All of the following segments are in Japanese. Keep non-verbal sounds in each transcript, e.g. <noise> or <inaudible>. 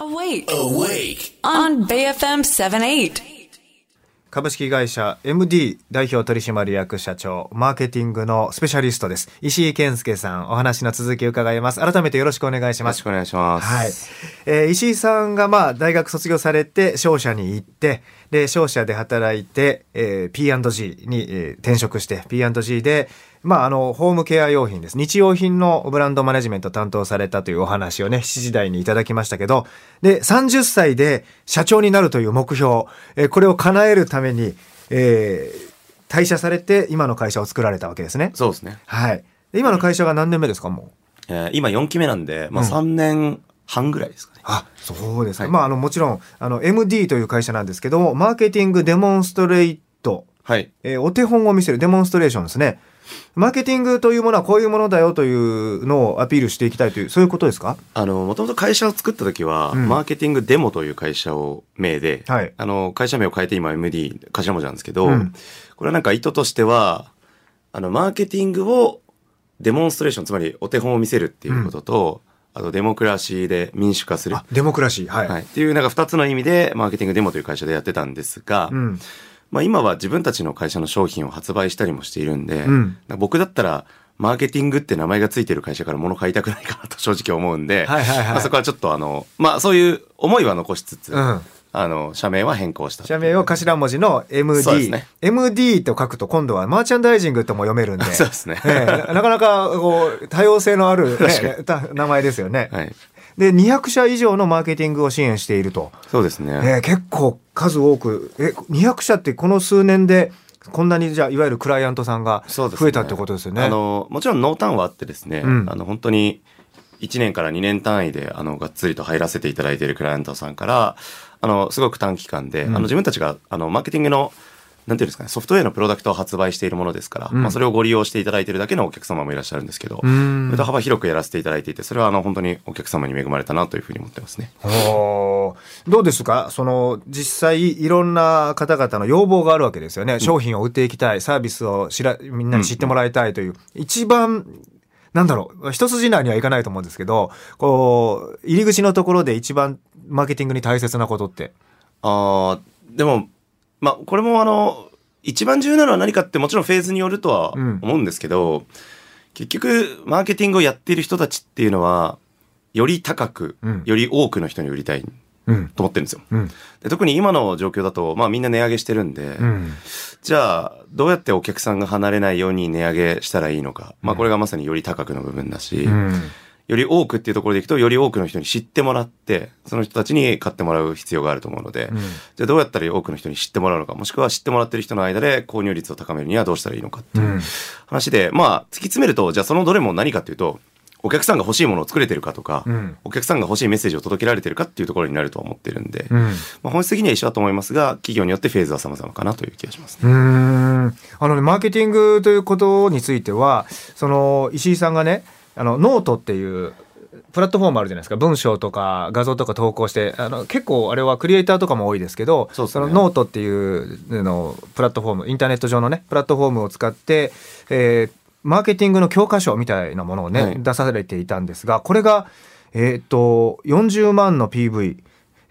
Awake. Awake. On BFM 78. 株式会社 MD 代表取締役社長、マーケティングのスペシャリストです。石井健介さん、お話の続きを伺います。改めてよろしくお願いします。よろしくお願いします。はい。えー石井さんがまあ大学卒業されて商社に行って、で、商社で働いて、えー P&G に、えー転職して P&G で、まああの、ホームケア用品です。日用品のブランドマネジメントを担当されたというお話をね、7時台にいただきましたけど、で、30歳で社長になるという目標、えーこれを叶えるために、えー退社されて今の会社を作られたわけですね。そうですね。はい。で今の会社が何年目ですか、もう？えー今4期目なんで、まあうん3年半ぐらいですかね。あそうですか、はい。まああのもちろんあの MD という会社なんですけどもマーケティングデモンストレート、はい。えーお手本を見せるデモンストレーションですね。マーケティングというものはこういうものだよというのをアピールしていきたいというそういうことですか？あの、もともと会社を作った時は、うん。マーケティングデモという会社を名で、はい。あの、会社名を変えて今 MD、頭文字なんですけど、うん。これはなんか意図としては、あの、マーケティングをデモンストレーション、つまりお手本を見せるっていうことと、あとデモクラシーで民主化する。あデモクラシー。はい、はい。っていうなんか二つの意味で、マーケティングデモという会社でやってたんですが、うん。まあ今は自分たちの会社の商品を発売したりもしているんで、うん。僕だったら、マーケティングって名前がついてる会社から物買いたくないかなと正直思うんで、はいはいはい。まあそこはちょっとあの、まあそういう思いは残しつつ、うんあの、社名は変更した。社名を頭文字の MD、すね MD と書くと今度はマーチャンダイジングとも読めるんで <laughs> そうですね。ええなかなかこう <laughs> 多様性のある、確ね、た名前ですよね、はい。で200社以上のマーケティングを支援していると。そうですね。えー結構数多くえ200社ってこの数年でこんなにじゃあいわゆるクライアントさんが増えたってことですよね。あの、もちろん濃淡はあってですね、うんあの、本当に1年から2年単位で、あの、がっつりと入らせていただいているクライアントさんから、あの、すごく短期間で、うん。あの、自分たちが、あの、マーケティングの、なんていうんですかね、ソフトウェアのプロダクトを発売しているものですから、うん。まあ、それをご利用していただいているだけのお客様もいらっしゃるんですけど、幅広くやらせていただいていて、それは、あの、本当にお客様に恵まれたなというふうに思ってますね。どうですか？その実際いろんな方々の要望があるわけですよね。商品を売っていきたい、サービスを知らみんなに知ってもらいたいという、一番なんだろう一筋縄にはいかないと思うんですけどこう入り口のところで一番マーケティングに大切なことって。ああ、でも、まあ、これもあの、一番重要なのは何かってもちろんフェーズによるとはうん。思うんですけど、結局、マーケティングをやっている人たちっていうのは、より高く、うん。より多くの人に売りたいうん。と思ってるんですよ。うん。で特に今の状況だと、まあみんな値上げしてるんで、うん。じゃあ、どうやってお客さんが離れないように値上げしたらいいのか。まあこれがまさにより高くの部分だし、うんより多くっていうところでいくと、より多くの人に知ってもらって、その人たちに買ってもらう必要があると思うので、うん。じゃあどうやったら多くの人に知ってもらうのか、もしくは知ってもらってる人の間で購入率を高めるにはどうしたらいいのかっていううん。話で、まあ、突き詰めると、じゃあそのどれも何かっていうと、お客さんが欲しいものを作れてるかとか、うん。お客さんが欲しいメッセージを届けられてるかっていうところになるとは思ってるんで、うん。まあ、本質的には一緒だと思いますが、企業によってフェーズは様々かなという気がします。ね。うーん。あのね、マーケティングということについては、その石井さんがね、あのノートっていうプラットフォームあるじゃないですか、文章とか画像とか投稿して、あの結構あれはクリエイターとかも多いですけど、そね。のノートっていうのプラットフォーム、インターネット上のね、プラットフォームを使って、えーマーケティングの教科書みたいなものをね、はい。出されていたんですが、これが、えっ、と、40万の PV、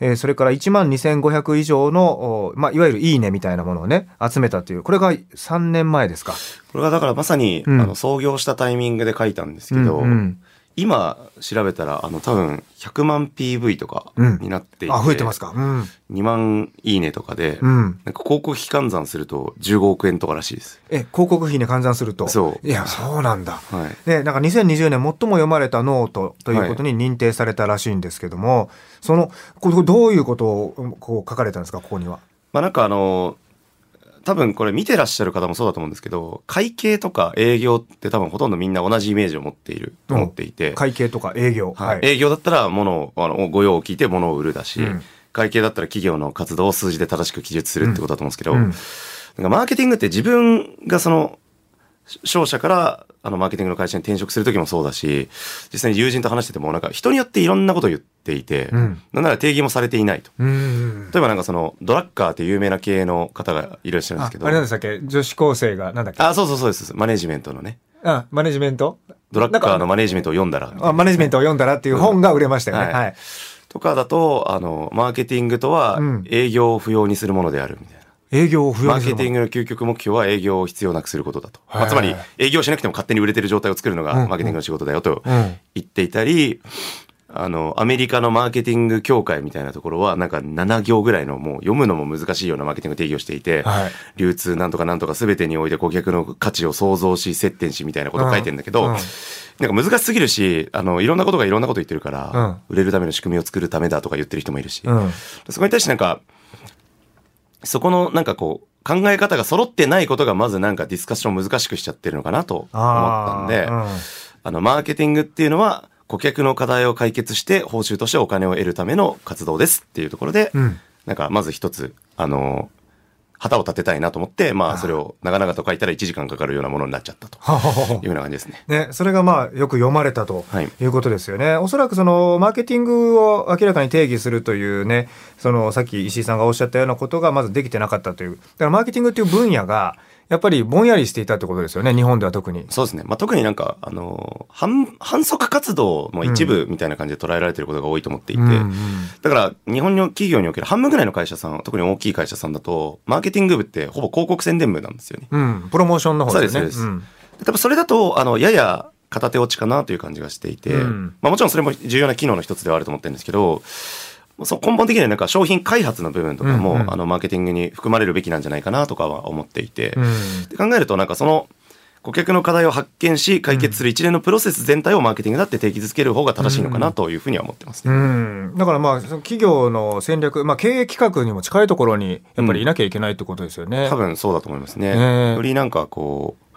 えーそれから1万2500以上の、おまあ、いわゆるいいねみたいなものをね、集めたという、これが3年前ですか。これがだからまさに、うんあの創業したタイミングで書いたんですけど、うんうん今調べたら、あの多分100万 PV とかうんになっていて、あ、増えてますか？うん。2万いいねとかで、うん。なんか広告費換算すると15億円とからしいです。え、広告費に換算すると？そういや、そうなんだ。はい。で、なんか2020年最も読まれたノートということに認定されたらしいんですけども、その、これどういうことをこう書かれたんですか、ここには。まあなんかあの、多分これ見てらっしゃる方もそうだと思うんですけど、会計とか営業って多分ほとんどみんな同じイメージを持っていると思っていて、会計とか営業。はい。営業だったら物を、あの、ご用を聞いて物を売るだし、うん。会計だったら企業の活動を数字で正しく記述するってことだと思うんですけど、うん。なんかマーケティングって自分がその、商社からあのマーケティングの会社に転職する時もそうだし、実際に友人と話しててもなんか人によっていろんなことを言っていて、うんなんなら定義もされていないと。うん。例えばなんかそのドラッカーって有名な経営の方がいらっしゃるんですけど、ああれなんでしたっけ？女子高生が、なんだっけ？あ、そうそうそうです。マネジメントのね。あ、マネジメント？ドラッカーのマネジメントを読んだら。あマネジメントを読んだらっていう本が売れましたよね。はいはい。ととかだと、あの、マーケティングとはうん営業を不要にするものであるみたいな。営業を不要マーにするものケティングの究極目標は営業を必要なくすることだと。まあ、つまり、営業しなくても勝手に売れてる状態を作るのがうん。マーケティングの仕事だよとうん。言っていたり、あの、アメリカのマーケティング協会みたいなところは、なんか7行ぐらいのもう読むのも難しいようなマーケティング定義をしていて、はい。流通なんとかなんとか全てにおいて顧客の価値を創造し、接点しみたいなことを書いてるんだけど、うんうん。なんか難しすぎるし、あの、いろんなことがいろんなこと言ってるから、うん。売れるための仕組みを作るためだとか言ってる人もいるし、うん。そこに対してなんか、そこのなんかこう、考え方が揃ってないことがまずなんかディスカッションを難しくしちゃってるのかなと思ったんで、あーうん。あの、マーケティングっていうのは、顧客の課題を解決して報酬としてお金を得るための活動ですっていうところで、うん。なんかまず一つ、あの、旗を立てたいなと思って、まあそれを長々と書いたら1時間かかるようなものになっちゃったとははははいうような感じですね。ね、それがまあよく読まれたとはいいうことですよね。おそらくそのマーケティングを明らかに定義するというね、そのさっき石井さんがおっしゃったようなことがまずできてなかったという。だからマーケティングっていう分野がやっぱりぼんやりしていたってことですよね。日本では特に。そうですね。まあ、特になんか、あの、反、反則活動の一部みたいな感じで捉えられてることが多いと思っていて、うんうんだから、日本の企業における半分ぐらいの会社さん、特に大きい会社さんだと、マーケティング部ってほぼ広告宣伝部なんですよね。うん、プロモーションの方ですよね。そうですそうですんで多分それだと、あの、やや片手落ちかなという感じがしていて、うんまあもちろんそれも重要な機能の一つではあると思ってるんですけど、その根本的にはなんか商品開発の部分とかも、うんうんあの、マーケティングに含まれるべきなんじゃないかなとかは思っていて、うんで考えるとなんかその、顧客の課題を発見し、解決する一連のプロセス全体をマーケティングだって定義づける方が正しいのかなというふうには思ってますうね。ん、だからまあ企業の戦略、まあ、経営企画にも近いところにやっぱりいなきゃいけないってことですよね。多分そうだと思いますね。ねよりなんかこう、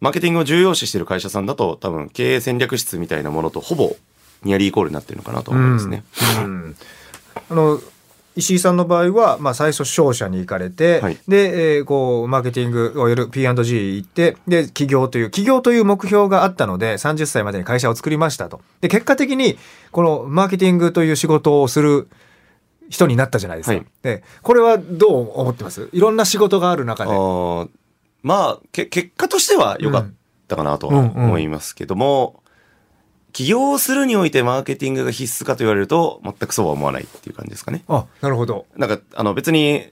マーケティングを重要視している会社さんだと多分経営戦略室みたいなものとほぼニアリーイコールになってるのかなと思いますね。うんあの石井さんの場合は、まあ、最初商社に行かれて、はい。で、えーこうマーケティングをやる P&G 行ってで起業という起業という目標があったので30歳までに会社を作りましたと。で結果的にこのマーケティングという仕事をする人になったじゃないですか、はい。でこれはどう思ってます？いろんな仕事がある中あでーまあ、け結果としては良かったかなと思いますけども、起業をするにおいてマーケティングが必須かと言われると全くそうは思わないっていう感じですかね。あなるほど。なんか、あの別に、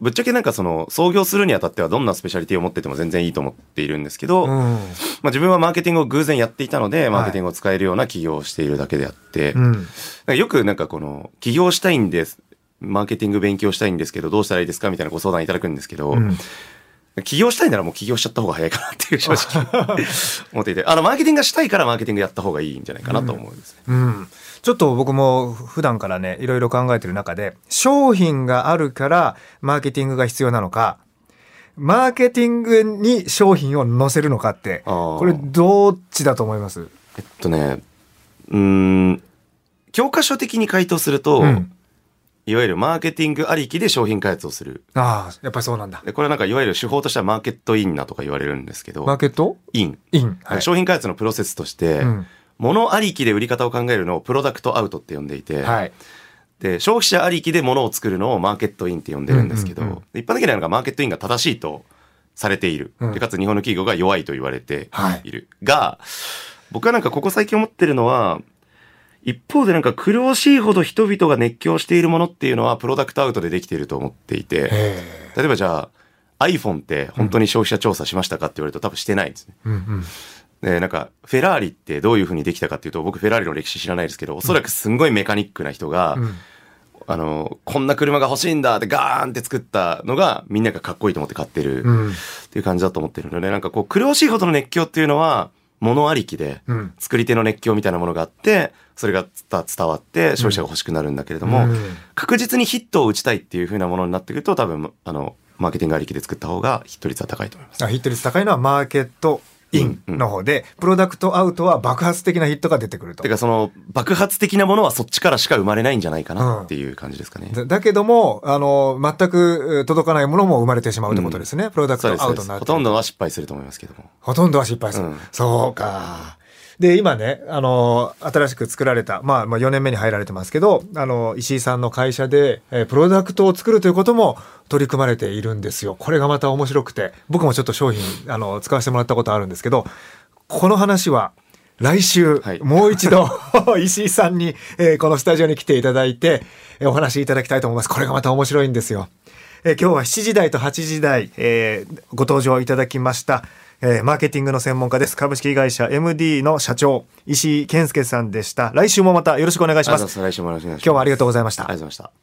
ぶっちゃけなんかその創業するにあたってはどんなスペシャリティを持ってても全然いいと思っているんですけど、うん。まあ自分はマーケティングを偶然やっていたので、い。マーケティングを使えるような企業をしているだけであって、うん。なんかよくなんかこの、起業したいんです、マーケティング勉強したいんですけど、どうしたらいいですかみたいなご相談いただくんですけど、うん起業したいならもう起業しちゃった方が早いかなっていう正直。<laughs> 思っていて、あの、マーケティングがしたいからマーケティングやった方がいいんじゃないかなと思うんですね。うん、ちょっと僕も普段からねいろいろ考えてる中で商品があるからマーケティングが必要なのかマーケティングに商品を載せるのかってこれどっちだと思います？えっとね、うーん、教科書的に回答すると、うんいわゆるマーケティングありきで商品開発をする。ああやっぱりそうなんだ。で、これなんかいわゆる手法としてはマーケットインなとか言われるんですけど、マーケット？イン。イン、はい。商品開発のプロセスとして、うん。物ありきで売り方を考えるのをプロダクトアウトって呼んでいて、はい。で、消費者ありきで物を作るのをマーケットインって呼んでるんですけど、うんうんうん。で一般的にはなんかマーケットインが正しいとされている。うん。でかつ日本の企業が弱いと言われてはい。いる。が、僕はなんかここ最近思ってるのは、一方でなんか苦しいほど人々が熱狂しているものっていうのはプロダクトアウトでできていると思っていて、え。例えばじゃあ iPhone って本当に消費者調査しましたかって言われると多分してないんですね。えうんうん。で、なんか、フェラーリってどういう風にできたかっていうと、僕フェラーリの歴史知らないですけど、おそらくすんごいメカニックな人が、うん。あの、こんな車が欲しいんだってガーンって作ったのが、みんながかっこいいと思って買ってるうん。っていう感じだと思ってるので、なんかこう、苦しいほどの熱狂っていうのは、物ありきで、うん作り手の熱狂みたいなものがあって、それが伝伝わって消費者が欲しくなるんだけれども、うん確実にヒットを打ちたいっていう風なものになってくると、多分、あの、マーケティングありきで作った方がヒット率は高いと思います。あヒット率高いのはマーケットインの方で、プロダクトアウトは爆発的なヒットが出てくるとてかその爆発的なものはそっちからしか生まれないんじゃないかなっていう感じですかね。だだけども、あの、全くえー届かないものも生まれてしまうってことですね。プロダクトアウトになってほとんどは失敗すると思いますけども。ほとんどは失敗する。うんそうか。で、今ね、あの、新しく作られた、まあ、まあ、4年目に入られてますけど、あの、石井さんの会社で、えープロダクトを作るということも取り組まれているんですよ。これがまた面白くて、僕もちょっと商品、あの、使わせてもらったことあるんですけど、この話は、来週、はいもう一度、<laughs> 石井さんに、えーこのスタジオに来ていただいて、えーお話しいただきたいと思います。これがまた面白いんですよ。えー今日は7時台と8時台、えーご登場いただきました、えーマーケティングの専門家です。株式会社 MD の社長、石井健介さんでした。来週もまたよろしくお願いします。来週もよろしくお願いします。今日はありがとうございましたありがとうございました。